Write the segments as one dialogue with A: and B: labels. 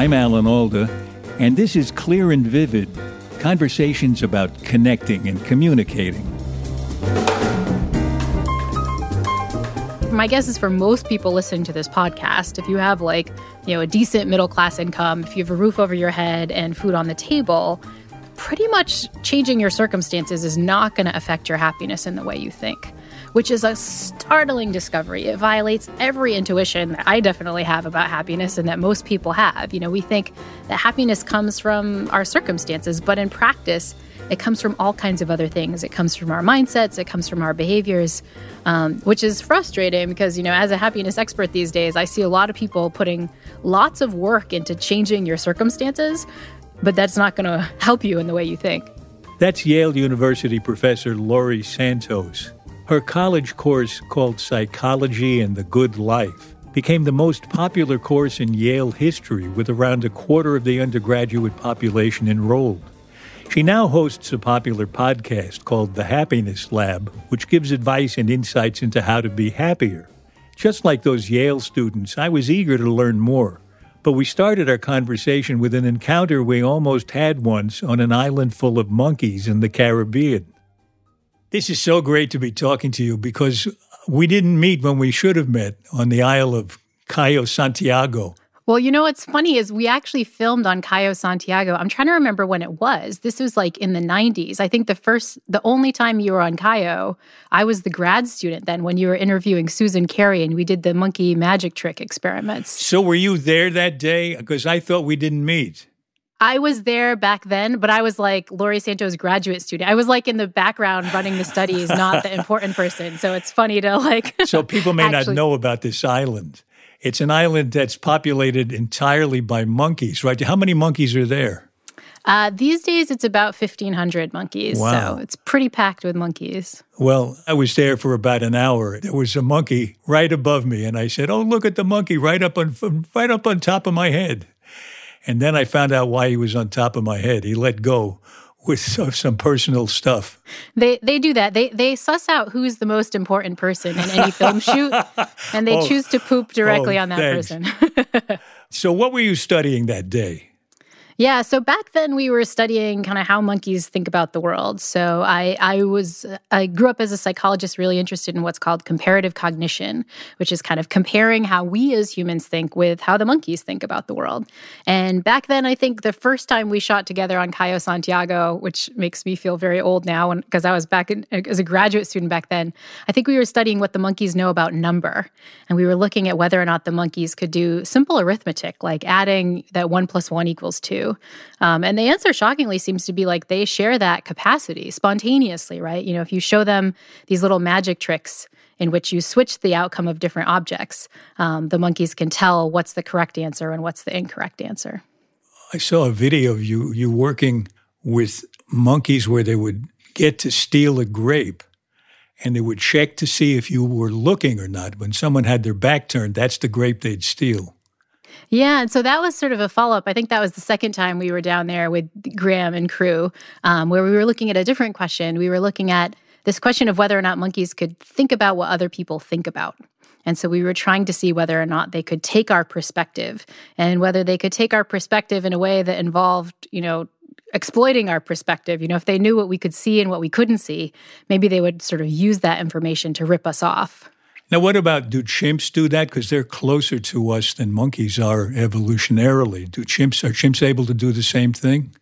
A: I'm Alan Alda, and this is Clear and Vivid conversations about connecting and communicating.
B: My guess is for most people listening to this podcast, if you have like, you know, a decent middle class income, if you have a roof over your head and food on the table, pretty much changing your circumstances is not going to affect your happiness in the way you think which is a startling discovery. It violates every intuition that I definitely have about happiness and that most people have. You know, we think that happiness comes from our circumstances, but in practice, it comes from all kinds of other things. It comes from our mindsets, it comes from our behaviors, um, which is frustrating because, you know, as a happiness expert these days, I see a lot of people putting lots of work into changing your circumstances, but that's not going to help you in the way you think.
A: That's Yale University professor Laurie Santos. Her college course, called Psychology and the Good Life, became the most popular course in Yale history with around a quarter of the undergraduate population enrolled. She now hosts a popular podcast called The Happiness Lab, which gives advice and insights into how to be happier. Just like those Yale students, I was eager to learn more. But we started our conversation with an encounter we almost had once on an island full of monkeys in the Caribbean. This is so great to be talking to you because we didn't meet when we should have met on the Isle of Cayo Santiago.
B: Well, you know what's funny is we actually filmed on Cayo Santiago. I'm trying to remember when it was. This was like in the 90s. I think the first, the only time you were on Cayo, I was the grad student then when you were interviewing Susan Carey and we did the monkey magic trick experiments.
A: So were you there that day? Because I thought we didn't meet.
B: I was there back then, but I was like Laurie Santos' graduate student. I was like in the background running the studies, not the important person. So it's funny to like.
A: so people may actually... not know about this island. It's an island that's populated entirely by monkeys, right? How many monkeys are there?
B: Uh, these days, it's about 1,500 monkeys.
A: Wow.
B: So it's pretty packed with monkeys.
A: Well, I was there for about an hour. There was a monkey right above me, and I said, "Oh, look at the monkey right up on right up on top of my head." And then I found out why he was on top of my head. He let go with some personal stuff.
B: They they do that. They they suss out who's the most important person in any film shoot, and they oh, choose to poop directly
A: oh,
B: on that
A: thanks.
B: person.
A: so, what were you studying that day?
B: Yeah, so back then we were studying kind of how monkeys think about the world. So I I was I grew up as a psychologist really interested in what's called comparative cognition, which is kind of comparing how we as humans think with how the monkeys think about the world. And back then I think the first time we shot together on Cayo Santiago, which makes me feel very old now because I was back in, as a graduate student back then, I think we were studying what the monkeys know about number. And we were looking at whether or not the monkeys could do simple arithmetic like adding that 1 plus 1 equals 2 um, and the answer, shockingly, seems to be like they share that capacity spontaneously, right? You know, if you show them these little magic tricks in which you switch the outcome of different objects, um, the monkeys can tell what's the correct answer and what's the incorrect answer.
A: I saw a video of you you working with monkeys where they would get to steal a grape and they would check to see if you were looking or not. When someone had their back turned, that's the grape they'd steal.
B: Yeah, and so that was sort of a follow up. I think that was the second time we were down there with Graham and crew, um, where we were looking at a different question. We were looking at this question of whether or not monkeys could think about what other people think about. And so we were trying to see whether or not they could take our perspective and whether they could take our perspective in a way that involved, you know, exploiting our perspective. You know, if they knew what we could see and what we couldn't see, maybe they would sort of use that information to rip us off.
A: Now, what about do chimps do that? Because they're closer to us than monkeys are evolutionarily. Do chimps are chimps able to do the same thing?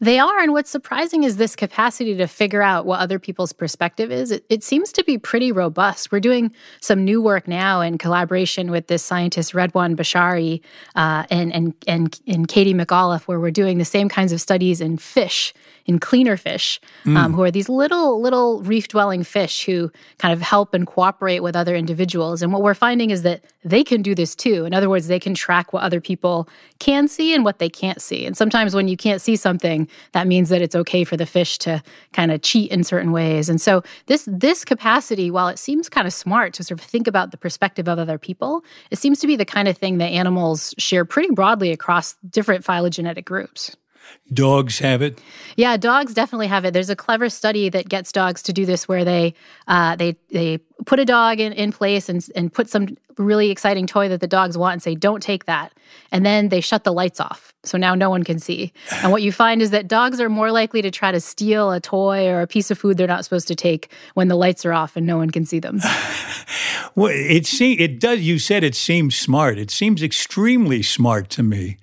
B: They are. And what's surprising is this capacity to figure out what other people's perspective is. It, it, seems to be pretty robust. We're doing some new work now in collaboration with this scientist, Redouan Bshary, uh, and, and, and, and Katie McAuliffe, where we're doing the same kinds of studies in fish in cleaner fish, mm. um, who are these little, little reef dwelling fish who kind of help and cooperate with other individuals. And what we're finding is that they can do this too. In other words, they can track what other people can see and what they can't see. And sometimes when you can't see something, that means that it's okay for the fish to kind of cheat in certain ways. And so this this capacity, while it seems kind of smart to sort of think about the perspective of other people, it seems to be the kind of thing that animals share pretty broadly across different phylogenetic groups.
A: Dogs have it.
B: Yeah, dogs definitely have it. There's a clever study that gets dogs to do this, where they uh, they they put a dog in, in place and and put some really exciting toy that the dogs want and say, "Don't take that," and then they shut the lights off, so now no one can see. And what you find is that dogs are more likely to try to steal a toy or a piece of food they're not supposed to take when the lights are off and no one can see them.
A: well, it see it does. You said it seems smart. It seems extremely smart to me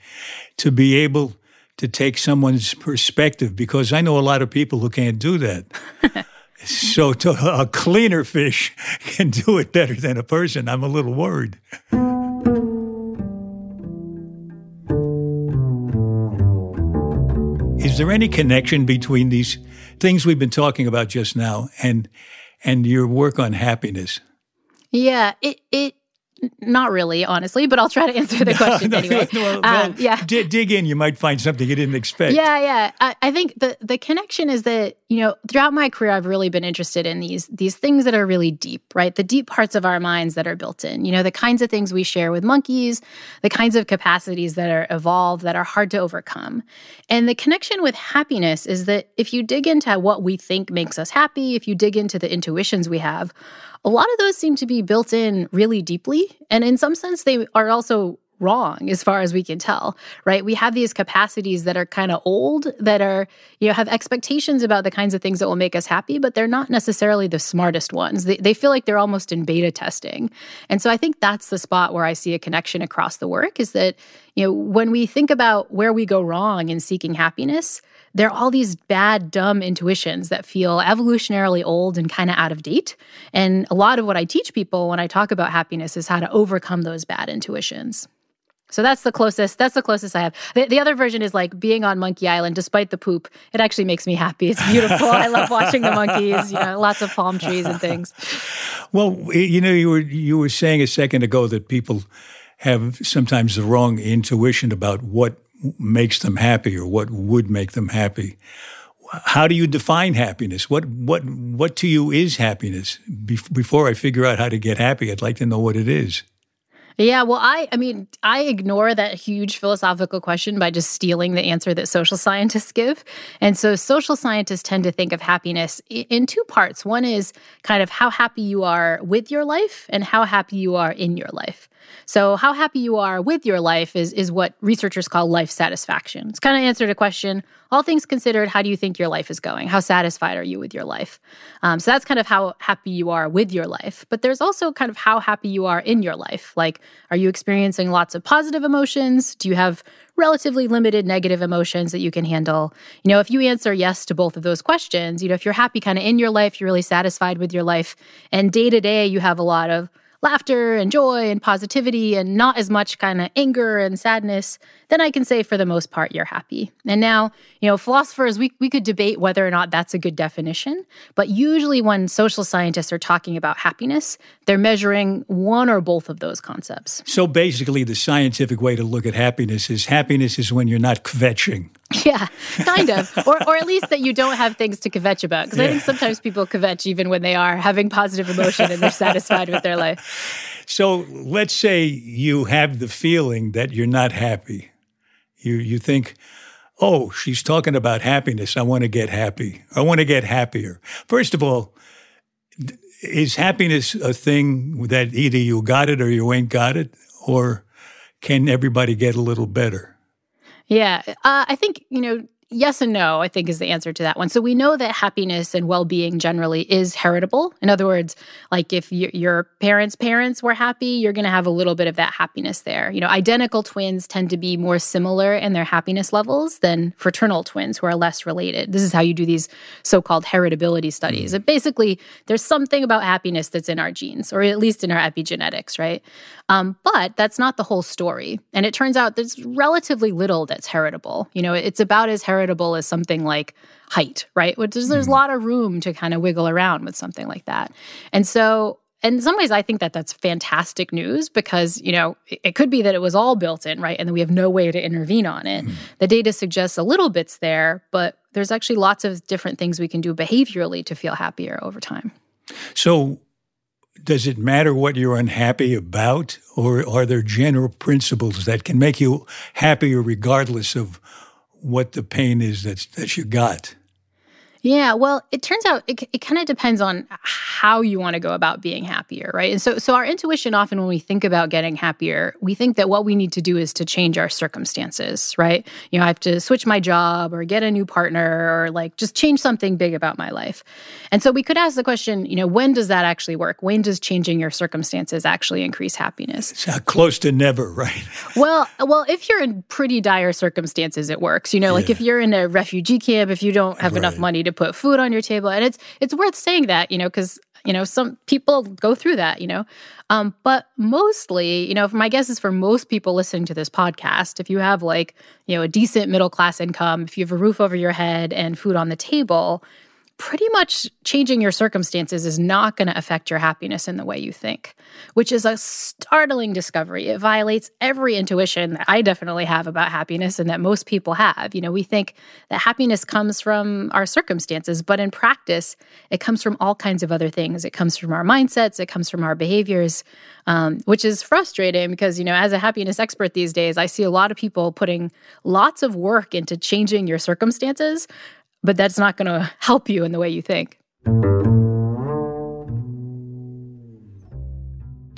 A: to be able to take someone's perspective because I know a lot of people who can't do that. so to, a cleaner fish can do it better than a person. I'm a little worried. Is there any connection between these things we've been talking about just now and and your work on happiness?
B: Yeah, it it not really, honestly, but I'll try to answer the question no, anyway.
A: No, well, um, yeah, d- dig in. You might find something you didn't expect.
B: Yeah, yeah. I, I, think the the connection is that you know throughout my career, I've really been interested in these these things that are really deep, right? The deep parts of our minds that are built in. You know, the kinds of things we share with monkeys, the kinds of capacities that are evolved that are hard to overcome. And the connection with happiness is that if you dig into what we think makes us happy, if you dig into the intuitions we have, a lot of those seem to be built in really deeply. And in some sense, they are also wrong as far as we can tell right we have these capacities that are kind of old that are you know have expectations about the kinds of things that will make us happy but they're not necessarily the smartest ones they, they feel like they're almost in beta testing and so i think that's the spot where i see a connection across the work is that you know when we think about where we go wrong in seeking happiness there are all these bad, dumb intuitions that feel evolutionarily old and kind of out of date. And a lot of what I teach people when I talk about happiness is how to overcome those bad intuitions. So that's the closest. That's the closest I have. The, the, other version is like being on Monkey Island, despite the poop. It actually makes me happy. It's beautiful. I love watching the monkeys. You know, lots of palm trees and things.
A: Well, you know, you were you were saying a second ago that people have sometimes the wrong intuition about what makes them happy or what would make them happy. How do you define happiness? What what what to you is happiness? Be- before I figure out how to get happy, I'd like to know what it is.
B: Yeah, well, I I mean, I ignore that huge philosophical question by just stealing the answer that social scientists give. And so social scientists tend to think of happiness in two parts. One is kind of how happy you are with your life and how happy you are in your life. So, how happy you are with your life is, is what researchers call life satisfaction. It's kind of answered a question all things considered, how do you think your life is going? How satisfied are you with your life? Um, so, that's kind of how happy you are with your life. But there's also kind of how happy you are in your life. Like, are you experiencing lots of positive emotions? Do you have relatively limited negative emotions that you can handle? You know, if you answer yes to both of those questions, you know, if you're happy kind of in your life, you're really satisfied with your life, and day to day you have a lot of laughter and joy and positivity and not as much kind of anger and sadness, then I can say for the most part you're happy. And now, you know, philosophers, we, we could debate whether or not that's a good definition, but usually when social scientists are talking about happiness, they're measuring one or both of those concepts.
A: So basically, the scientific way to look at happiness is happiness is when you're not kvetching.
B: Yeah, kind of. or, or at least that you don't have things to kvetch about. Because yeah. I think sometimes people kvetch even when they are having positive emotion and they're satisfied with their life.
A: So let's say you have the feeling that you're not happy. You, you think, oh, she's talking about happiness. I want to get happy. I want to get happier. First of all, is happiness a thing that either you got it or you ain't got it? Or can everybody get a little better?
B: Yeah, uh, I think, you know, yes and no, I think is the answer to that one. So we know that happiness and well being generally is heritable. In other words, like if your parents' parents were happy, you're going to have a little bit of that happiness there. You know, identical twins tend to be more similar in their happiness levels than fraternal twins who are less related. This is how you do these so called heritability studies. Mm. basically, there's something about happiness that's in our genes, or at least in our epigenetics, right? Um, but that's not the whole story. And it turns out there's relatively little that's heritable. You know, it's about as heritable as something like height, right? Which is there's a mm. lot of room to kind of wiggle around with something like that. And so in some ways i think that that's fantastic news because you know it, could be that it was all built in right and that we have no way to intervene on it mm. the data suggests a little bits there but there's actually lots of different things we can do behaviorally to feel happier over time
A: so does it matter what you're unhappy about, or are there general principles that can make you happier regardless of what the pain is that's, that you got?
B: Yeah, well, it turns out it, it kind of depends on how you want to go about being happier, right? And so, so our intuition often when we think about getting happier, we think that what we need to do is to change our circumstances, right? You know, I have to switch my job or get a new partner or like just change something big about my life. And so we could ask the question, you know, when does that actually work? When does changing your circumstances actually increase happiness?
A: It's uh, close to never, right?
B: well, well, if you're in pretty dire circumstances, it works. You know, like yeah. if you're in a refugee camp, if you don't have right. enough money to to put food on your table. And it's it's worth saying that, you know, because you know some people go through that you know um, but mostly you know my guess is for most people listening to this podcast if you have like you know a decent middle class income if you have a roof over your head and food on the table pretty much changing your circumstances is not going to affect your happiness in the way you think, which is a startling discovery. It violates every intuition that I definitely have about happiness and that most people have. You know, we think that happiness comes from our circumstances, but in practice, it comes from all kinds of other things. It comes from our mindsets, it comes from our behaviors, um, which is frustrating because, you know, as a happiness expert these days, I see a lot of people putting lots of work into changing your circumstances but that's not going to help you in the way you think.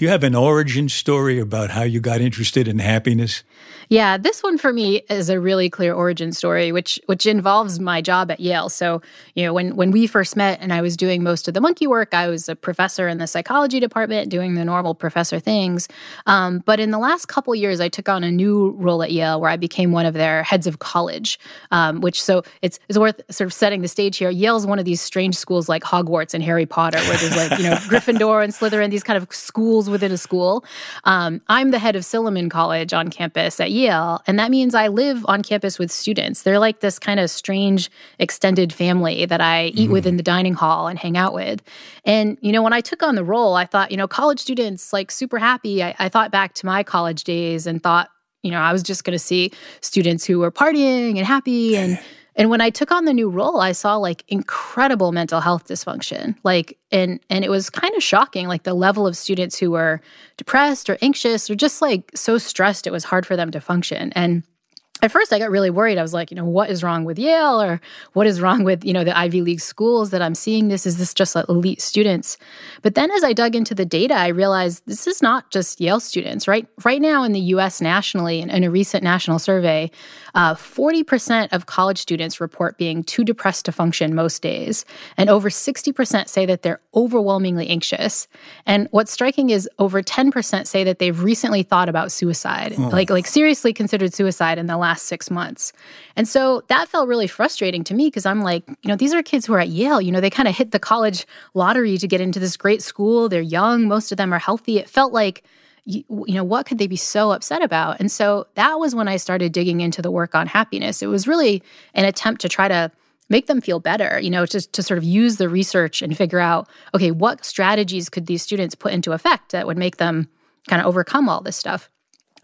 A: Do you have an origin story about how you got interested in happiness?
B: Yeah, this one for me is a really clear origin story, which which involves my job at Yale. So, you know, when when we first met and I was doing most of the monkey work, I was a professor in the psychology department doing the normal professor things. Um, but in the last couple years, I took on a new role at Yale where I became one of their heads of college. Um, which so it's it's worth sort of setting the stage here. Yale's one of these strange schools like Hogwarts and Harry Potter, where there's like you know Gryffindor and Slytherin, these kind of schools within a school. Um, I'm the head of Silliman College on campus at Yale. And that means I live on campus with students. They're like this kind of strange extended family that I eat mm. with in the dining hall and hang out with. And, you know, when I took on the role, I thought, you know, college students, like super happy. I, I thought back to my college days and thought, you know, I was just going to see students who were partying and happy and and when I took on the new role, I saw like incredible mental health dysfunction. Like and and it was kind of shocking like the level of students who were depressed or anxious or just like so stressed it was hard for them to function. And at first I got really worried. I was like, you know, what is wrong with Yale or what is wrong with, you know, the Ivy League schools that I'm seeing this? Is this just like elite students? But then as I dug into the data, I realized this is not just Yale students, right? Right now in the US nationally, in, in a recent national survey, uh, 40% of college students report being too depressed to function most days. And over 60% say that they're overwhelmingly anxious. And what's striking is over 10% say that they've recently thought about suicide, oh. like, like seriously considered suicide in the last six months. And so that felt really frustrating to me because I'm like, you know, these are kids who are at Yale. You know, they kind of hit the college lottery to get into this great school. They're young, most of them are healthy. It felt like, you, you know, what could they be so upset about? And so that was when I started digging into the work on happiness. It was really an attempt to try to make them feel better, you know, just to sort of use the research and figure out, okay, what strategies could these students put into effect that would make them kind of overcome all this stuff.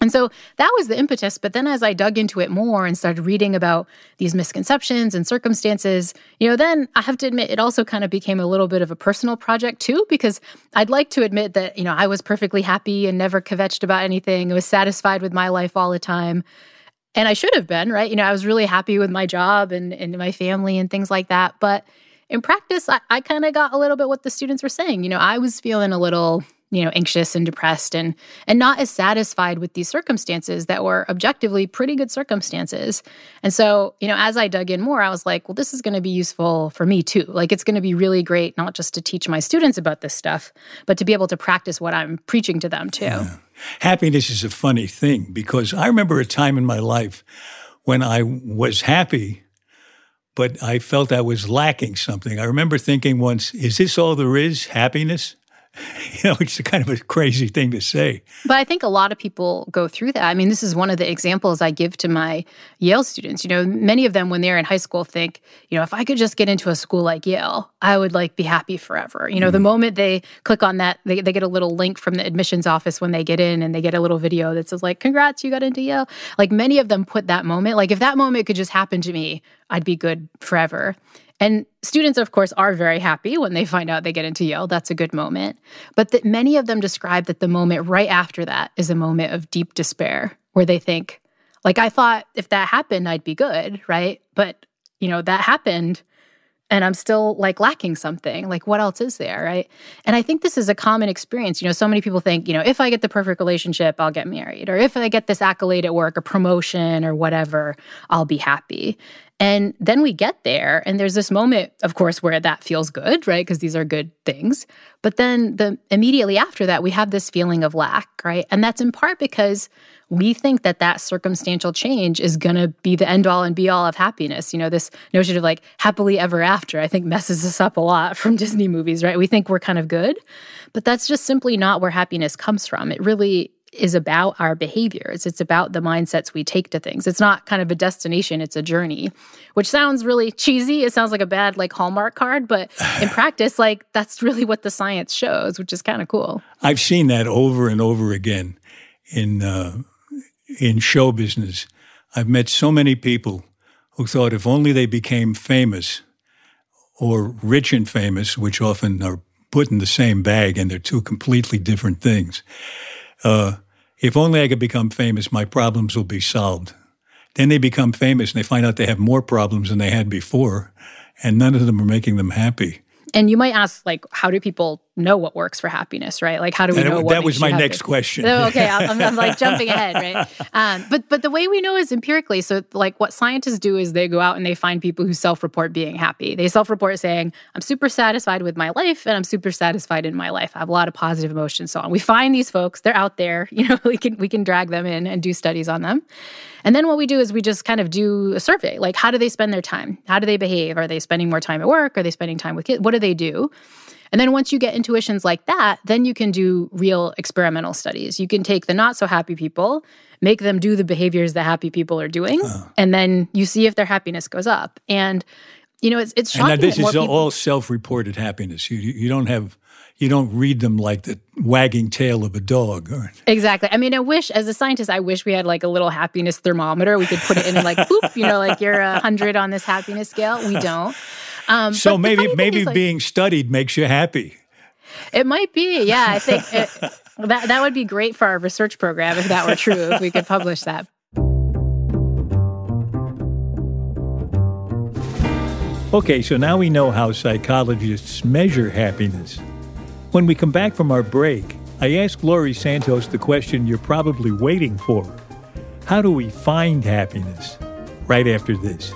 B: And so that was the impetus. But then as I dug into it more and started reading about these misconceptions and circumstances, you know, then I have to admit it also kind of became a little bit of a personal project too, because I'd like to admit that, you know, I was perfectly happy and never kvetched about anything. I was satisfied with my life all the time. And I should have been, right? You know, I was really happy with my job and, and my family and things like that. But in practice, I, I kind of got a little bit what the students were saying. You know, I was feeling a little you know anxious and depressed and and not as satisfied with these circumstances that were objectively pretty good circumstances and so you know as i dug in more i was like well this is going to be useful for me too like it's going to be really great not just to teach my students about this stuff but to be able to practice what i'm preaching to them too yeah.
A: happiness is a funny thing because i remember a time in my life when i was happy but I felt I was lacking something. I remember thinking once, is this all there is, happiness? you know, it's kind of a crazy thing to say.
B: But I think a lot of people go through that. I mean, this is one of the examples I give to my Yale students. You know, many of them when they're in high school think, you know, if I could just get into a school like Yale, I would like be happy forever. You know, mm. the mm-hmm. moment they click on that, they, they get a little link from the admissions office when they get in and they get a little video that says like, congrats, you got into Yale. Like many of them put that moment, like if that moment could just happen to me, I'd be good forever. And students, of course, are very happy when they find out they get into Yale. That's a good moment. But that many of them describe that the moment right after that is a moment of deep despair where they think, like, I thought if that happened, I'd be good, right? But, you know, that happened and I'm still like lacking something. Like, what else is there, right? And I think this is a common experience. You know, so many people think, you know, if I get the perfect relationship, I'll get married, or if I get this accolade at work, a promotion, or whatever, I'll be happy. And then we get there, and there's this moment, of course, where that feels good, right? Because these are good things. But then the immediately after that, we have this feeling of lack, right? And that's in part because we think that that circumstantial change is going to be the end all and be all of happiness. You know, this notion of like happily ever after, I think messes us up a lot from Disney movies, right? We think we're kind of good, but that's just simply not where happiness comes from. It really is about our behaviors. It's about the mindsets we take to things. It's not kind of a destination, it's a journey, which sounds really cheesy. It sounds like a bad like Hallmark card, but in practice, like that's really what the science shows, which is kind of cool.
A: I've seen that over and over again in uh, in show business. I've met so many people who thought if only they became famous or rich and famous, which often are put in the same bag and they're two completely different things uh, if only I could become famous, my problems will be solved. Then they become famous and they find out they have more problems than they had before, and none of them are making them happy.
B: And you might ask, like, how do people know what works for happiness, right? Like, how do we know?
A: That, that was my next question.
B: So, okay, I'm, I'm, like jumping ahead, right? Um, but but the way we know is empirically. So, like, what scientists do is they go out and they find people who self-report being happy. They self-report saying, "I'm super satisfied with my life, and I'm super satisfied in my life. I have a lot of positive emotions." So on. We find these folks; they're out there. You know, we can we can drag them in and do studies on them. And then what we do is we just kind of do a survey, like how do they spend their time? How do they behave? Are they spending more time at work? Are they spending time with kids? What do they do? And then once you get intuitions like that, then you can do real experimental studies. You can take the not so happy people, make them do the behaviors that happy people are doing, oh. and then you see if their happiness goes up. And you know, it's it's shocking.
A: And this is
B: people-
A: all self-reported happiness. You you don't have you don't read them like the wagging tail of a dog. Or...
B: Exactly. I mean, I wish, as a scientist, I wish we had like a little happiness thermometer. We could put it in and like, boop, you know, like you're a hundred on this happiness scale. We don't.
A: Um, so maybe maybe like, being studied makes you happy.
B: It might be. Yeah, I think it, that that would be great for our research program if that were true. if we could publish that.
A: Okay, so now we know how psychologists measure happiness. When we come back from our break, I ask Laurie Santos the question you're probably waiting for How do we find happiness? Right after this.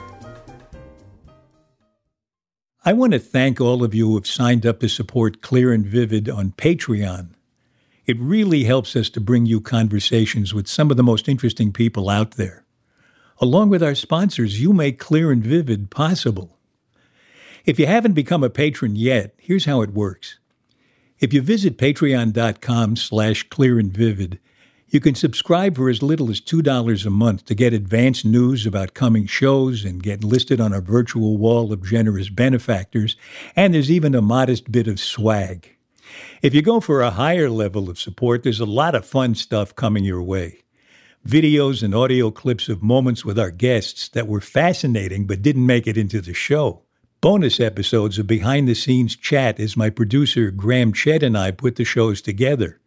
A: I want to thank all of you who have signed up to support Clear and Vivid on Patreon. It really helps us to bring you conversations with some of the most interesting people out there. Along with our sponsors, you make Clear and Vivid possible. If you haven't become a patron yet, here's how it works. If you visit patreon.com slash clear and vivid, you can subscribe for as little as $2 a month to get advance news about coming shows and get listed on our virtual wall of generous benefactors, and there's even a modest bit of swag. If you go for a higher level of support, there's a lot of fun stuff coming your way. Videos and audio clips of moments with our guests that were fascinating but didn't make it into the show. Bonus episodes of behind the scenes chat as my producer Graham Chedd and I put the shows together.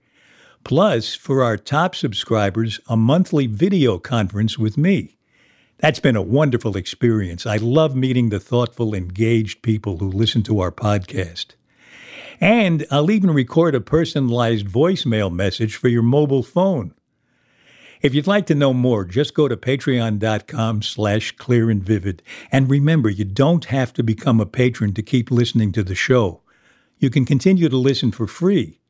A: Plus, for our top subscribers, a monthly video conference with me. That's been a wonderful experience. I love meeting the thoughtful, engaged people who listen to our podcast. And I'll even record a personalized voicemail message for your mobile phone. If you'd like to know more, just go to patreon.com slash clear and vivid. And remember, you don't have to become a patron to keep listening to the show. You can continue to listen for free,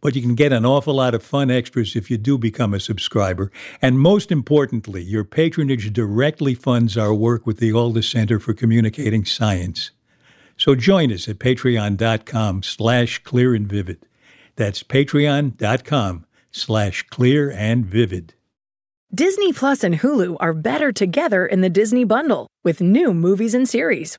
A: but you can get an awful lot of fun extras if you do become a subscriber. And most importantly, your patronage directly funds our work with the Alda Center for Communicating Science. So join us at patreon.com slash clear and vivid. That's patreon.com slash clear and vivid.
C: Disney Plus and Hulu are better together in the Disney bundle with new movies and series.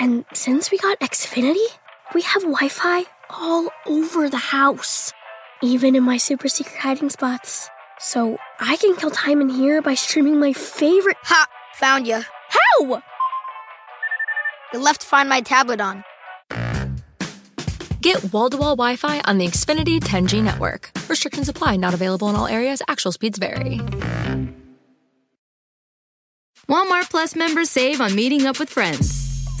D: And since we got Xfinity, we have Wi Fi all over the house, even in my super secret hiding spots. So I can kill time in here by streaming my favorite.
E: Ha! Found you.
D: How?
E: You left to Find My tablet on.
F: Get wall to wall Wi Fi on the Xfinity 10G network. Restrictions apply, not available in all areas. Actual speeds vary.
G: Walmart Plus members save on meeting up with friends.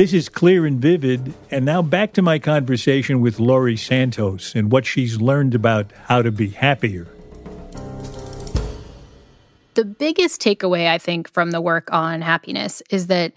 A: This is clear and vivid. And now back to my conversation with Laurie Santos and what she's learned about how to be happier.
B: The biggest takeaway, I think, from the work on happiness is that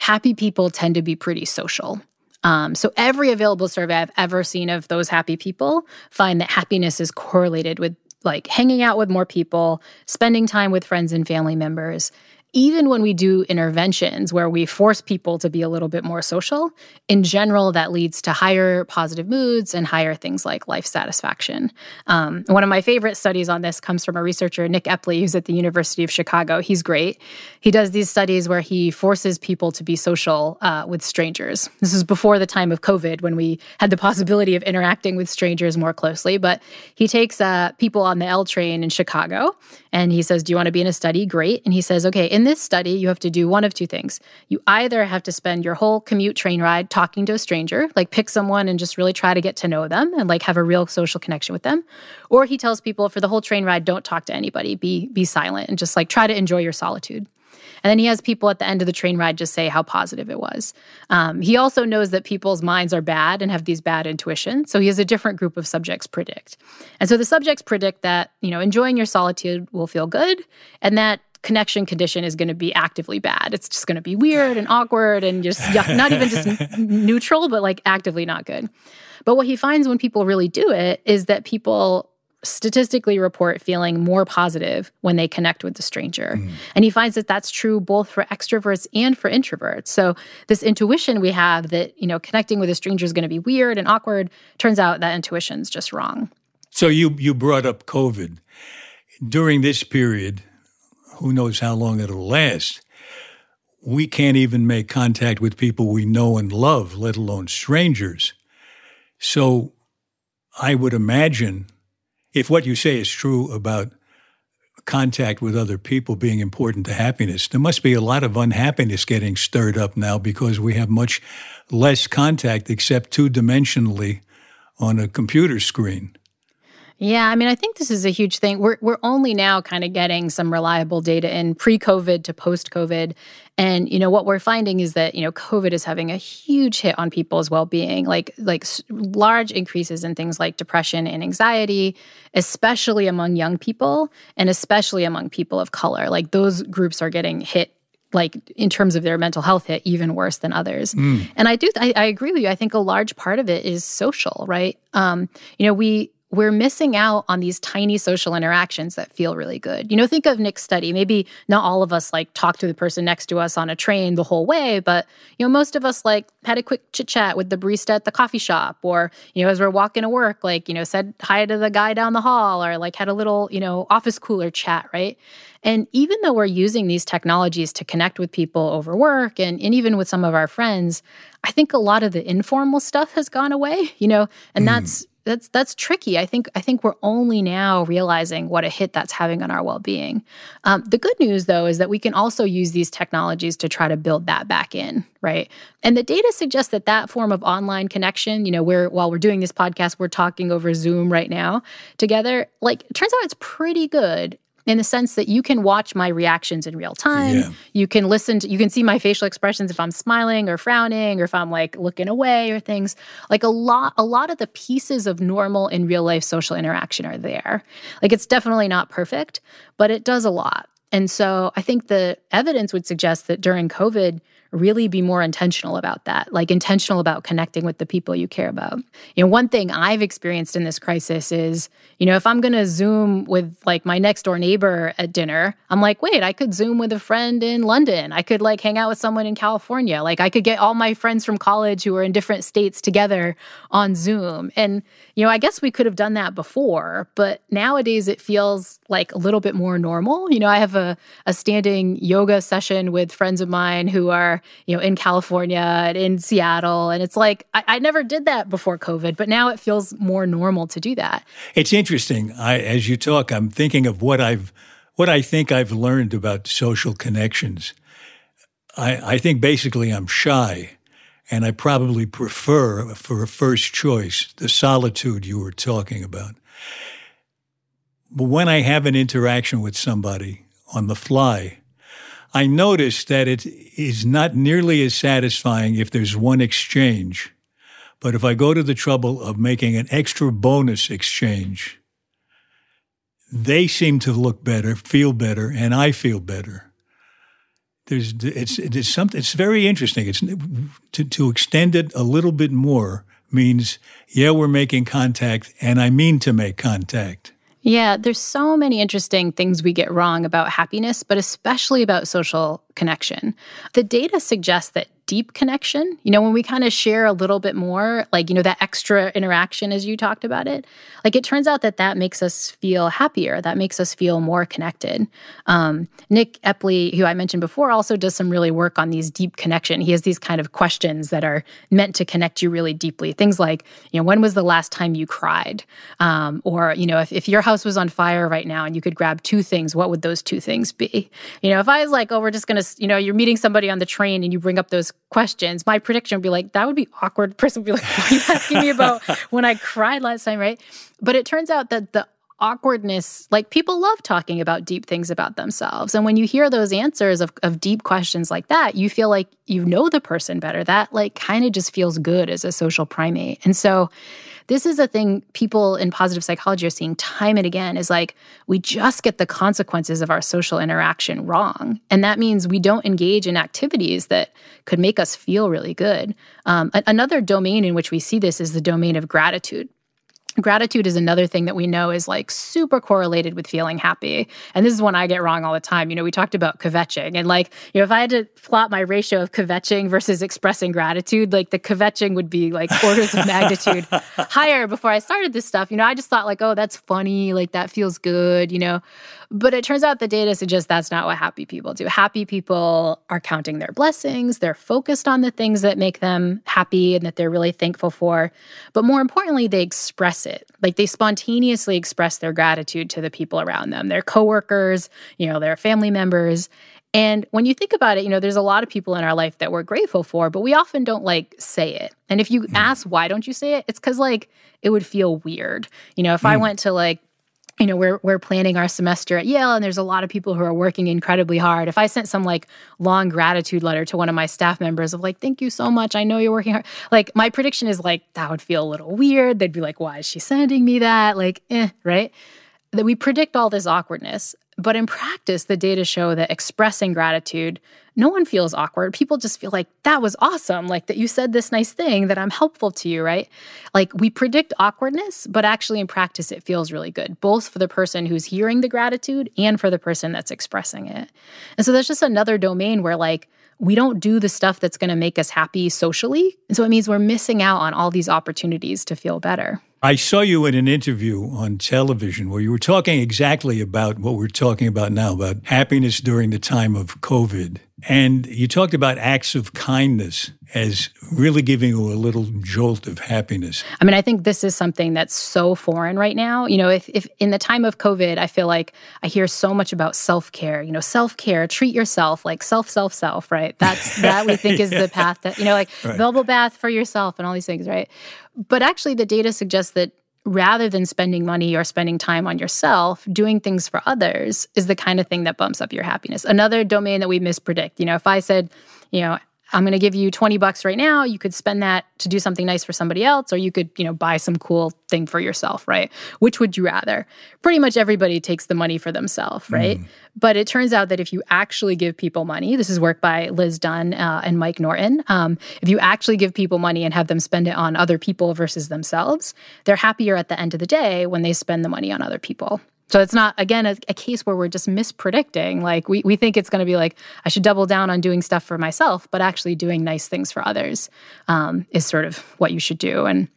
B: happy people tend to be pretty social. Um, so, every available survey I've ever seen of those happy people find that happiness is correlated with like hanging out with more people, spending time with friends and family members, even when we do interventions where we force people to be a little bit more social, in general, that leads to higher positive moods and higher things like life satisfaction. Um, one of my favorite studies on this comes from a researcher, Nick Epley, who's at the University of Chicago. He's great. He does these studies where he forces people to be social uh, with strangers. This is before the time of COVID when we had the possibility of interacting with strangers more closely. But he takes uh, people on the L train in Chicago and he says, Do you want to be in a study? Great. And he says, Okay, in in this study, you have to do one of two things. You either have to spend your whole commute train ride talking to a stranger, like pick someone and just really try to get to know them and like have a real social connection with them. Or he tells people for the whole train ride, don't talk to anybody, be be silent and just like try to enjoy your solitude. And then he has people at the end of the train ride just say how positive it was. Um, he also knows that people's minds are bad and have these bad intuitions. So he has a different group of subjects predict. And so the subjects predict that, you know, enjoying your solitude will feel good and that connection condition is going to be actively bad. It's just going to be weird and awkward and just not even just neutral, but like actively not good. But what he finds when people really do it is that people statistically report feeling more positive when they connect with the stranger. Mm. And he finds that that's true both for extroverts and for introverts. So this intuition we have that, you know, connecting with a stranger is going to be weird and awkward, turns out that intuition's just wrong.
A: So you you brought up COVID. During this period, who knows how long it'll last. We can't even make contact with people we know and love, let alone strangers. So I would imagine if what you say is true about contact with other people being important to happiness, there must be a lot of unhappiness getting stirred up now because we have much less contact except two dimensionally on a computer screen.
B: Yeah, I mean, I think this is a huge thing. We're we're only now kind of getting some reliable data in pre-COVID to post-COVID, and you know what we're finding is that you know COVID is having a huge hit on people's well-being, like like large increases in things like depression and anxiety, especially among young people and especially among people of color. Like those groups are getting hit like in terms of their mental health hit even worse than others mm. and i do I, I, agree with you i think a large part of it is social right um, you know we we're missing out on these tiny social interactions that feel really good. You know, think of Nick's study. Maybe not all of us like talk to the person next to us on a train the whole way, but you know, most of us like had a quick chit chat with the barista at the coffee shop, or you know, as we're walking to work, like you know, said hi to the guy down the hall, or like had a little you know office cooler chat, right? And even though we're using these technologies to connect with people over work and, and even with some of our friends, I think a lot of the informal stuff has gone away, you know, and mm. that's that's that's tricky. I think I think we're only now realizing what a hit that's having on our well-being. Um, the good news, though, is that we can also use these technologies to try to build that back in, right? And the data suggests that that form of online connection, you know, where while we're doing this podcast, we're talking over Zoom right now together. Like, turns out it's pretty good in the sense that you can watch my reactions in real time. Yeah. You can listen to, you can see my facial expressions if I'm smiling or frowning or if I'm like looking away or things. Like a lot a lot of the pieces of normal in real life social interaction are there. Like it's definitely not perfect, but it does a lot. And so I think the evidence would suggest that during COVID, really be more intentional about that, like intentional about connecting with the people you care about. You know, one thing I've experienced in this crisis is, you know, if I'm going to Zoom with like my next door neighbor at dinner, I'm like, wait, I could Zoom with a friend in London. I could like hang out with someone in California. Like I could get all my friends from college who are in different states together on Zoom. And, you know, I guess we could have done that before, but nowadays it feels like a little bit more normal. You know, I have a, a standing yoga session with friends of mine who are you know, in California and in Seattle. And it's like, I, I, never did that before COVID, but now it feels more normal to do that.
A: It's interesting. I, as you talk, I'm thinking of what I've, what I think I've learned about social connections. I, I think basically I'm shy. And I probably prefer, for a first choice, the solitude you were talking about. But when I have an interaction with somebody on the fly, I noticed that it is not nearly as satisfying if there's one exchange. But if I go to the trouble of making an extra bonus exchange, they seem to look better, feel better, and I feel better. There's it's it's something. It's very interesting. It's to to extend it a little bit more means yeah, we're making contact, and I mean to make contact.
B: Yeah, there's so many interesting things we get wrong about happiness, but especially about social connection. The data suggests that deep connection, you know, when we kind of share a little bit more, like, you know, that extra interaction as you talked about it, like it turns out that that makes us feel happier. That makes us feel more connected. Um, Nick Epley, who I mentioned before, also does some really work on these deep connection. He has these kind of questions that are meant to connect you really deeply. Things like, you know, when was the last time you cried? Um, or, you know, if, if your house was on fire right now and you could grab two things, what would those two things be? You know, if I was like, oh, we're just going to, you know, you're meeting somebody on the train and you bring up those questions, my prediction would be like, that would be awkward. The person would be like, why are you asking me about when I cried last time, right? But it turns out that the awkwardness, like people love talking about deep things about themselves. And when you hear those answers of, of deep questions like that, you feel like you know the person better. That like kind of just feels good as a social primate. And so this is a thing people in positive psychology are seeing time and again is like we just get the consequences of our social interaction wrong. And that means we don't engage in activities that could make us feel really good. Um, another domain in which we see this is the domain of gratitude. Gratitude is another thing that we know is like super correlated with feeling happy. And this is one I get wrong all the time. You know, we talked about kvetching and like, you know, if I had to plot my ratio of kvetching versus expressing gratitude, like the kvetching would be like orders of magnitude higher before I started this stuff. You know, I just thought like, oh, that's funny, like that feels good, you know. But it turns out the data suggests that's not what happy people do. Happy people are counting their blessings, they're focused on the things that make them happy and that they're really thankful for. But more importantly, they express it. Like they spontaneously express their gratitude to the people around them, their coworkers, you know, their family members. And when you think about it, you know, there's a lot of people in our life that we're grateful for, but we often don't like say it. And if you mm. ask why don't you say it, it's because like it would feel weird. You know, if mm. I went to like you know we're we're planning our semester at Yale and there's a lot of people who are working incredibly hard. If I sent some like long gratitude letter to one of my staff members of like thank you so much, I know you're working hard. Like my prediction is like that would feel a little weird. They'd be like why is she sending me that? Like eh, right? that we predict all this awkwardness, but in practice, the data show that expressing gratitude, no one feels awkward. People just feel like that was awesome, like that you said this nice thing, that I'm helpful to you, right? Like we predict awkwardness, but actually in practice, it feels really good, both for the person who's hearing the gratitude and for the person that's expressing it. And so there's just another domain where, like, we don't do the stuff that's going to make us happy socially. And so it means we're missing out on all these opportunities to feel better.
A: I saw you in an interview on television where you were talking exactly about what we're talking about now about happiness during the time of COVID. And you talked about acts of kindness as really giving you a little jolt of happiness.
B: I mean, I think this is something that's so foreign right now. You know, if, if in the time of COVID, I feel like I hear so much about self care, you know, self care, treat yourself, like self, self, self, right? That's that we think is the path that, you know, like right. bubble bath for yourself and all these things, right? But actually, the data suggests that rather than spending money or spending time on yourself, doing things for others is the kind of thing that bumps up your happiness. Another domain that we mispredict. You know, if I said, you know, I'm going to give you 20 bucks right now. You could spend that to do something nice for somebody else, or you could, you know, buy some cool thing for yourself, right? Which would you rather? Pretty much everybody takes the money for themselves, right? Mm. But it turns out that if you actually give people money, this is work by Liz Dunn uh, and Mike Norton. Um, if you actually give people money and have them spend it on other people versus themselves, they're happier at the end of the day when they spend the money on other people. So it's not, again, a, a, case where we're just mispredicting. Like we, we think it's going to be like, I should double down on doing stuff for myself, but actually doing nice things for others um, is sort of what you should do. And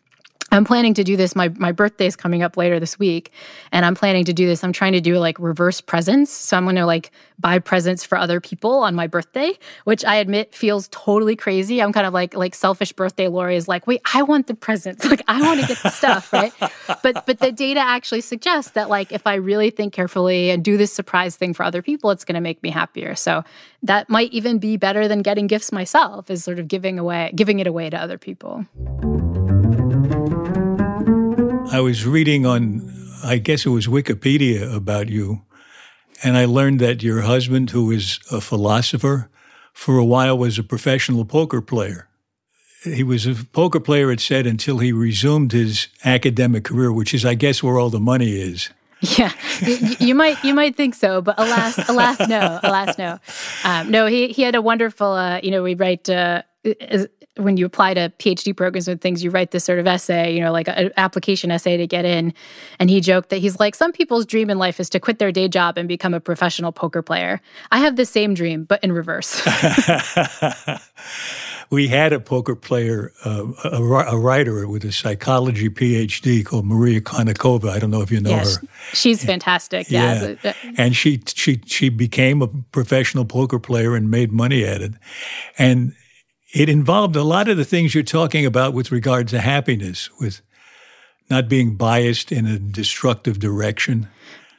B: I'm planning to do this. My my birthday is coming up later this week, and I'm planning to do this. I'm trying to do like reverse presents. So I'm going to like buy presents for other people on my birthday, which I admit feels totally crazy. I'm kind of like like selfish birthday. Laurie is like, wait, I want the presents. Like I want to get the stuff, right? But but the data actually suggests that like if I really think carefully and do this surprise thing for other people, it's going to make me happier. So that might even be better than getting gifts myself. Is sort of giving away giving it away to other people.
A: I was reading on, I guess it was Wikipedia about you, and I learned that your husband, who is a philosopher, for a while was a professional poker player. He was a poker player, it said, until he resumed his academic career, which is, I guess, where all the money is.
B: Yeah, you, might you might think so, but alas, alas, no, alas, no, um, no. He he had a wonderful. Uh, you know, we write uh, when you apply to PhD programs and things, you write this sort of essay, you know, like an application essay to get in. And he joked that he's like, some people's dream in life is to quit their day job and become a professional poker player. I have the same dream, but in reverse.
A: we had a poker player, uh, a, a, writer with a psychology PhD called Maria Konnikova. I don't know if you know yeah, her.
B: She's fantastic. Yeah.
A: yeah. And she, she, she became a professional poker player and made money at it. And it involved a lot of the things you're talking about with regard to happiness, with not being biased in a destructive direction.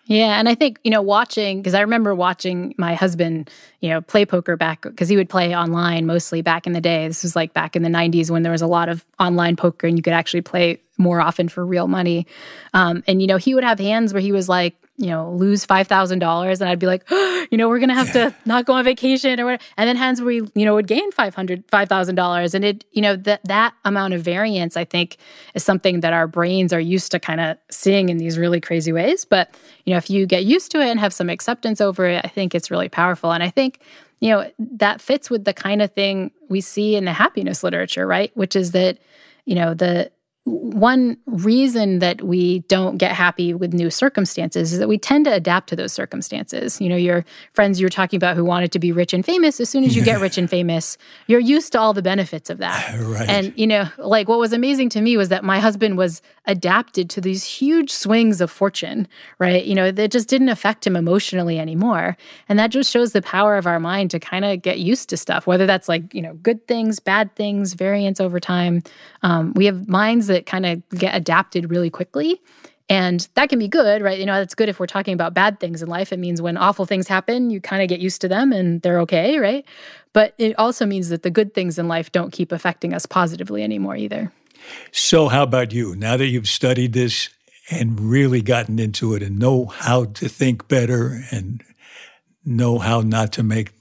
B: Yeah, and I think you know watching because I remember watching my husband, you know, play poker back because he would play online mostly back in the day. This was like back in the '90s when there was a lot of online poker and you could actually play more often for real money. Um, and you know, he would have hands where he was like, you know, lose $5,000 and I'd be like, oh, you know, we're going to have yeah. to not go on vacation or whatever. And then hands we, you know, would gain $500, $5,000. And it, you know, that, that amount of variance, I think is something that our brains are used to kind of seeing in these really crazy ways. But, you know, if you get used to it and have some acceptance over it, I think it's really powerful. And I think, you know, that fits with the kind of thing we see in the happiness literature, right? Which is that, you know, the, one reason that we don't get happy with new circumstances is that we tend to adapt to those circumstances. You know, your friends you're talking about who wanted to be rich and famous, as soon as you get rich and famous, you're used to all the benefits of that.
A: Right.
B: And, you know, like what was amazing to me was that my husband was adapted to these huge swings of fortune, right? You know, that just didn't affect him emotionally anymore. And that just shows the power of our mind to kind of get used to stuff, whether that's like, you know, good things, bad things, variance over time. Um, we have minds that that kind of get adapted really quickly. And that can be good, right? You know, that's good if we're talking about bad things in life. It means when awful things happen, you kind of get used to them and they're okay, right? But it also means that the good things in life don't keep affecting us positively anymore either.
A: So, how about you? Now that you've studied this and really gotten into it and know how to think better and know how not to make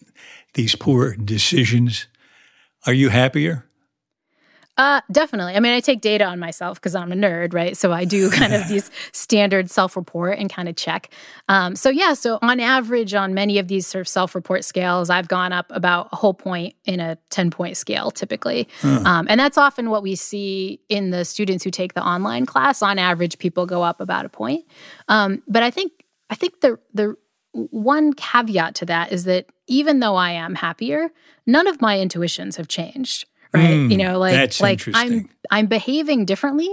A: these poor decisions, are you happier?
B: Uh, definitely. I mean, I take data on myself because I'm a nerd, right? So I do kind of these standard self-report and kind of check. Um, so yeah, so on average, on many of these sort of self-report scales, I've gone up about a whole point in a 10-point scale typically, um, and that's often what we see in the students who take the online class. On average, people go up about a point. Um, but I think I think the the one caveat to that is that even though I am happier, none of my intuitions have changed right
A: Mm,
B: you know like like i'm i'm behaving differently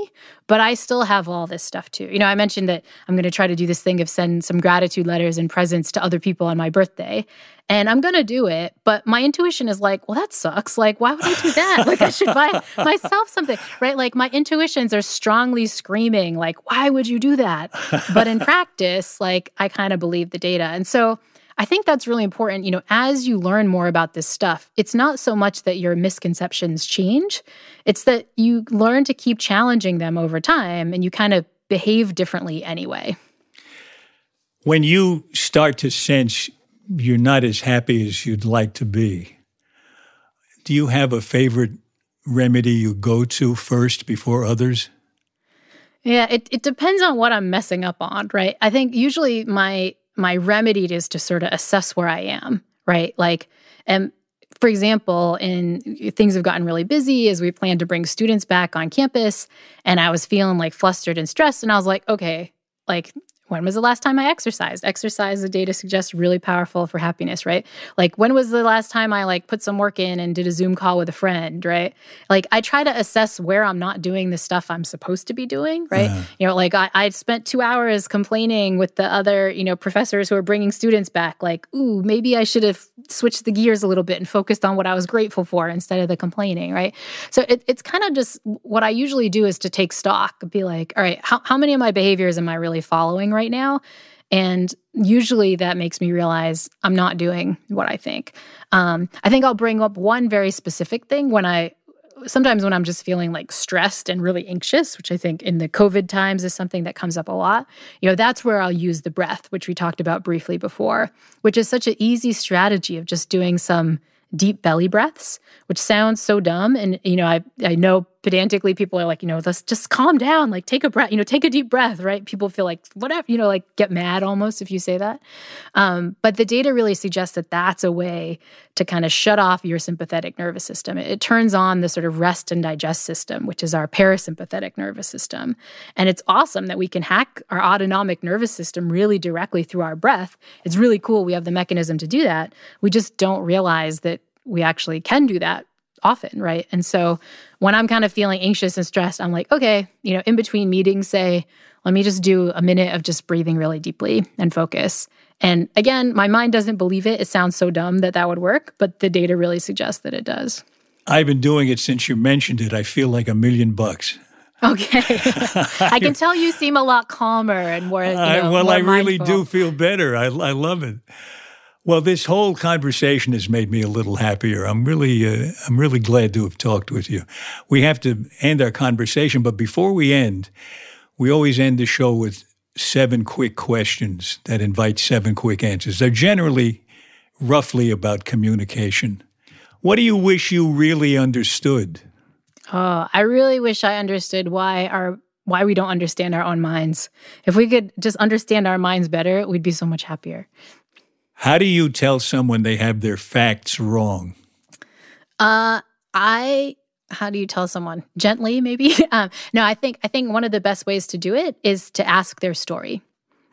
B: but i still have all this stuff too. You know i mentioned that i'm going to try to do this thing of send some gratitude letters and presents to other people on my birthday and i'm going to do it but my intuition is like well that sucks. Like why would i do that? Like i should buy myself something right? Like my intuitions are strongly screaming like why would you do that? But in practice like i kind of believe the data and so I think that's really important. You know, as you learn more about this stuff, it's not so much that your misconceptions change, it's that you learn to keep challenging them over time and you kind of behave differently anyway.
A: When you start to sense you're not as happy as you'd like to be, do you have a favorite remedy you go to first before others?
B: Yeah, it, it depends on what I'm messing up on, right? I think usually my my remedy is to sort of assess where I am, right? Like, and for example, in things have gotten really busy as we plan to bring students back on campus, and I was feeling like flustered and stressed, and I was like, okay, like when was the last time I exercised? Exercise, the data suggests, really powerful for happiness, right? Like when was the last time I like put some work in and did a Zoom call with a friend, right? Like I try to assess where I'm not doing the stuff I'm supposed to be doing, right? You know, like I, I spent two hours complaining with the other, you know, professors who are bringing students back, like, ooh, maybe I should have switched the gears a little bit and focused on what I was grateful for instead of the complaining, right? So it, it's kind of just what I usually do is to take stock, be like, all right, how, how many of my behaviors am I really following right now? And usually that makes me realize I'm not doing what I think. Um, I think I'll bring up one very specific thing when I sometimes when I'm just feeling like stressed and really anxious, which I think in the COVID times is something that comes up a lot, you know, that's where I'll use the breath, which we talked about briefly before, which is such an easy strategy of just doing some deep belly breaths, which sounds so dumb. And, you know, I, I know pedantically people are like, you know, let's just calm down, like take a breath, you know, take a deep breath, right? People feel like, whatever, you know, like get mad almost if you say that. Um, but the data really suggests that that's a way to kind of shut off your sympathetic nervous system. It, it turns on the sort of rest and digest system, which is our parasympathetic nervous system. And it's awesome that we can hack our autonomic nervous system really directly through our breath. It's really cool. We have the mechanism to do that. We just don't realize that we actually can do that often, right? And so when I'm kind of feeling anxious and stressed, I'm like, okay, you know, in between meetings, say, let me just do a minute of just breathing really deeply and focus. And again, my mind doesn't believe it. It sounds so dumb that that would work, but the data really suggests that it does.
A: I've been doing it since you mentioned it. I feel like a million bucks.
B: Okay. I can tell you seem a lot calmer and more. You know,
A: I, well,
B: more
A: I really
B: mindful.
A: do feel better. I, I love it. Well, this whole conversation has made me a little happier. I'm really, uh, I'm really glad to have talked with you. We have to end our conversation, but before we end, we always end the show with seven quick questions that invite seven quick answers. They're generally roughly about communication. What do you wish you really understood?
B: Oh, I really wish I understood why our why we don't understand our own minds. If we could just understand our minds better, we'd be so much happier.
A: How do you tell someone they have their facts wrong?
B: Uh, I how do you tell someone gently? Maybe um, no. I think I think one of the best ways to do it is to ask their story.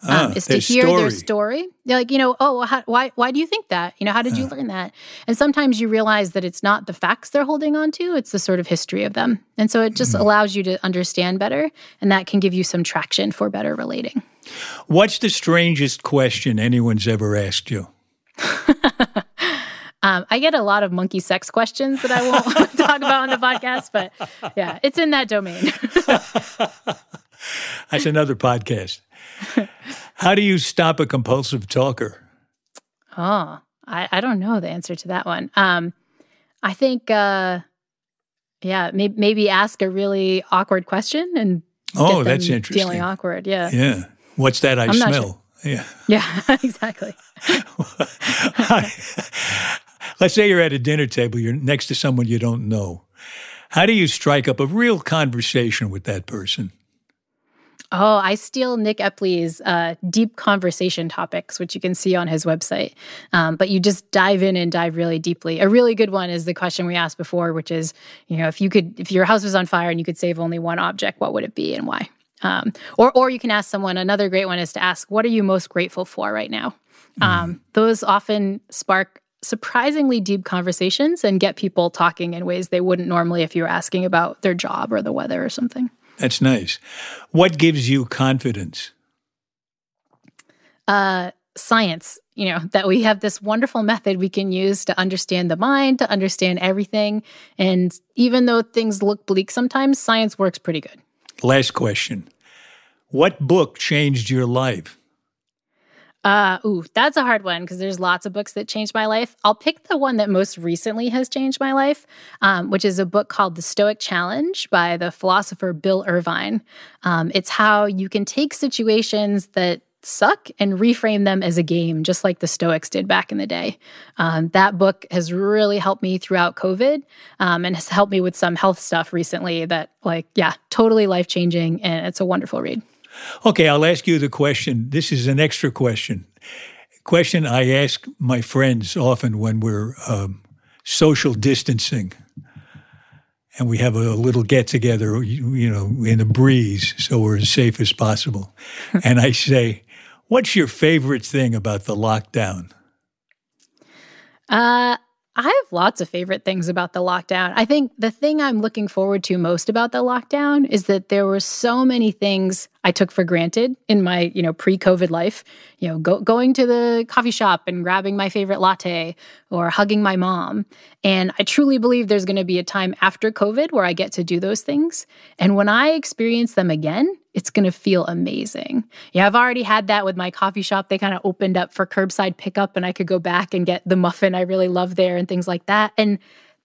A: Ah,
B: Um, is to hear their
A: story.
B: story. They're like, you know, oh, how, why, why do you think that? You know, how did you learn that? And sometimes you realize that it's not the facts they're holding on to; it's the sort of history of them. And so it just allows you to understand better, and that can give you some traction for better relating.
A: What's the strangest question anyone's ever asked you?
B: Um, I get a lot of monkey sex questions that I won't talk about on the podcast, but yeah, it's in that domain.
A: That's another podcast. How do you stop a compulsive talker?
B: Oh, I, I don't know the answer to that one. Um, I think, uh, yeah, maybe, maybe ask a really awkward question and
A: Oh, that's interesting.
B: Feeling awkward, yeah,
A: Yeah. What's that I
B: I'm
A: smell? Yeah.
B: yeah, exactly.
A: Let's say you're at a dinner table, you're next to someone you don't know. How do you strike up a real conversation with that person?
B: Oh, I steal Nick Epley's uh, deep conversation topics, which you can see on his website. Um, but you just dive in and dive really deeply. A really good one is the question we asked before, which is, you know, if you could, if your house was on fire and you could save only one object, what would it be and why? Um, or, or you can ask someone. Another great one is to ask, what are you most grateful for right now? Mm. Um, those often spark surprisingly deep conversations and get people talking in ways they wouldn't normally if you were asking about their job or the weather or something.
A: That's nice. What gives you confidence?
B: Uh, science, you know, that we have this wonderful method we can use to understand the mind, to understand everything. And even though things look bleak sometimes, science works pretty good.
A: Last question What book changed your life?
B: Uh, ooh, that's a hard one because there's lots of books that changed my life. I'll pick the one that most recently has changed my life, um, which is a book called The Stoic Challenge by the philosopher Bill Irvine. Um, it's how you can take situations that suck and reframe them as a game, just like the Stoics did back in the day. Um, that book has really helped me throughout COVID um, and has helped me with some health stuff recently that, like, yeah, totally life changing. And it's a wonderful read.
A: Okay, I'll ask you the question. This is an extra question. Question I ask my friends often when we're um, social distancing and we have a little get together, you know, in a breeze, so we're as safe as possible. and I say, What's your favorite thing about the lockdown?
B: Uh, I have lots of favorite things about the lockdown. I think the thing I'm looking forward to most about the lockdown is that there were so many things I took for granted in my, you know, pre-COVID life. You know, go, going to the coffee shop and grabbing my favorite latte or hugging my mom. And I truly believe there's going to be a time after COVID where I get to do those things. And when I experience them again, it's going to feel amazing. Yeah, I've already had that with my coffee shop. They kind of opened up for curbside pickup and I could go back and get the muffin I really love there and things like that. And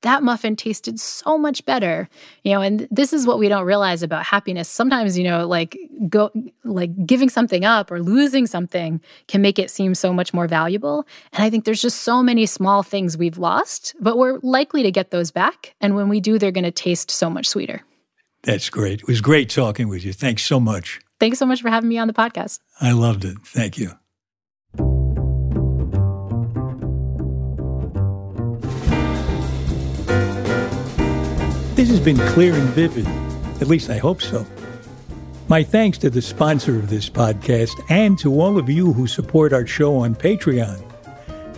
B: that muffin tasted so much better. You know, and this is what we don't realize about happiness. Sometimes, you know, like go like giving something up or losing something can make it seem so much more valuable. And I think there's just so many small things we've lost, but we're likely to get those back. And when we do, they're going to taste so much sweeter.
A: That's great. It was great talking with you. Thanks so much.
B: Thanks so much for having me on the podcast.
A: I loved it. Thank you. This has been clear and vivid. At least I hope so. My thanks to the sponsor of this podcast and to all of you who support our show on Patreon.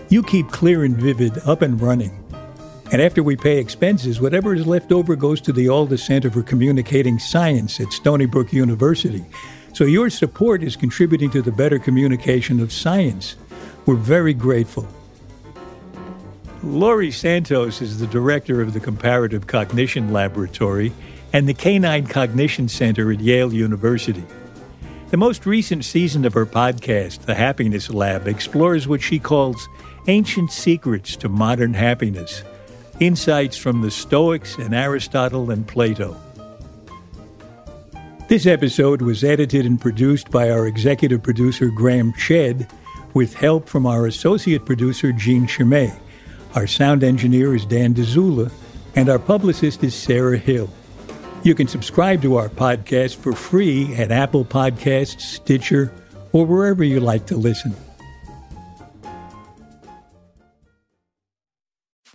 A: You keep Clear and Vivid up and running. And after we pay expenses, whatever is left over goes to the Alda Center for Communicating Science at Stony Brook University. So your support is contributing to the better communication of science. We're very grateful. Laurie Santos is the director of the Comparative Cognition Laboratory and the Canine Cognition Center at Yale University. The most recent season of her podcast, The Happiness Lab, explores what she calls ancient secrets to modern happiness insights from the Stoics and Aristotle and Plato. This episode was edited and produced by our executive producer Graham Chedd, with help from our associate producer Jean Chimay. Our sound engineer is Dan Dzula, and our publicist is Sarah Hill. You can subscribe to our podcast for free at Apple Podcasts, Stitcher, or wherever you like to listen.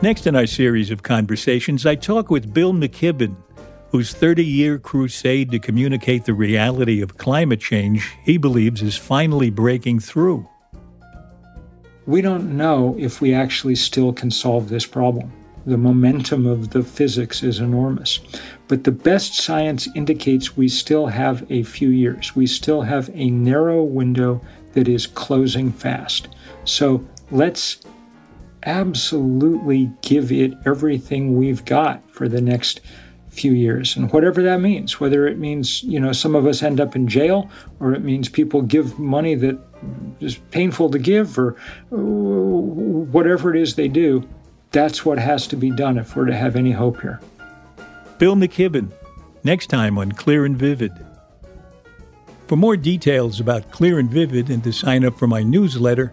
A: Next in our series of conversations, I talk with Bill McKibben, whose 30 year crusade to communicate the reality of climate change he believes is finally breaking through.
H: We don't know if we actually still can solve this problem. The momentum of the physics is enormous. But the best science indicates we still have a few years. We still have a narrow window that is closing fast. So let's absolutely give it everything we've got for the next few years. And whatever that means whether it means you know some of us end up in jail or it means people give money that is painful to give or uh, whatever it is they do that's what has to be done if we're to have any hope here.
A: Bill mckibben next time on clear and vivid. For more details about clear and vivid and to sign up for my newsletter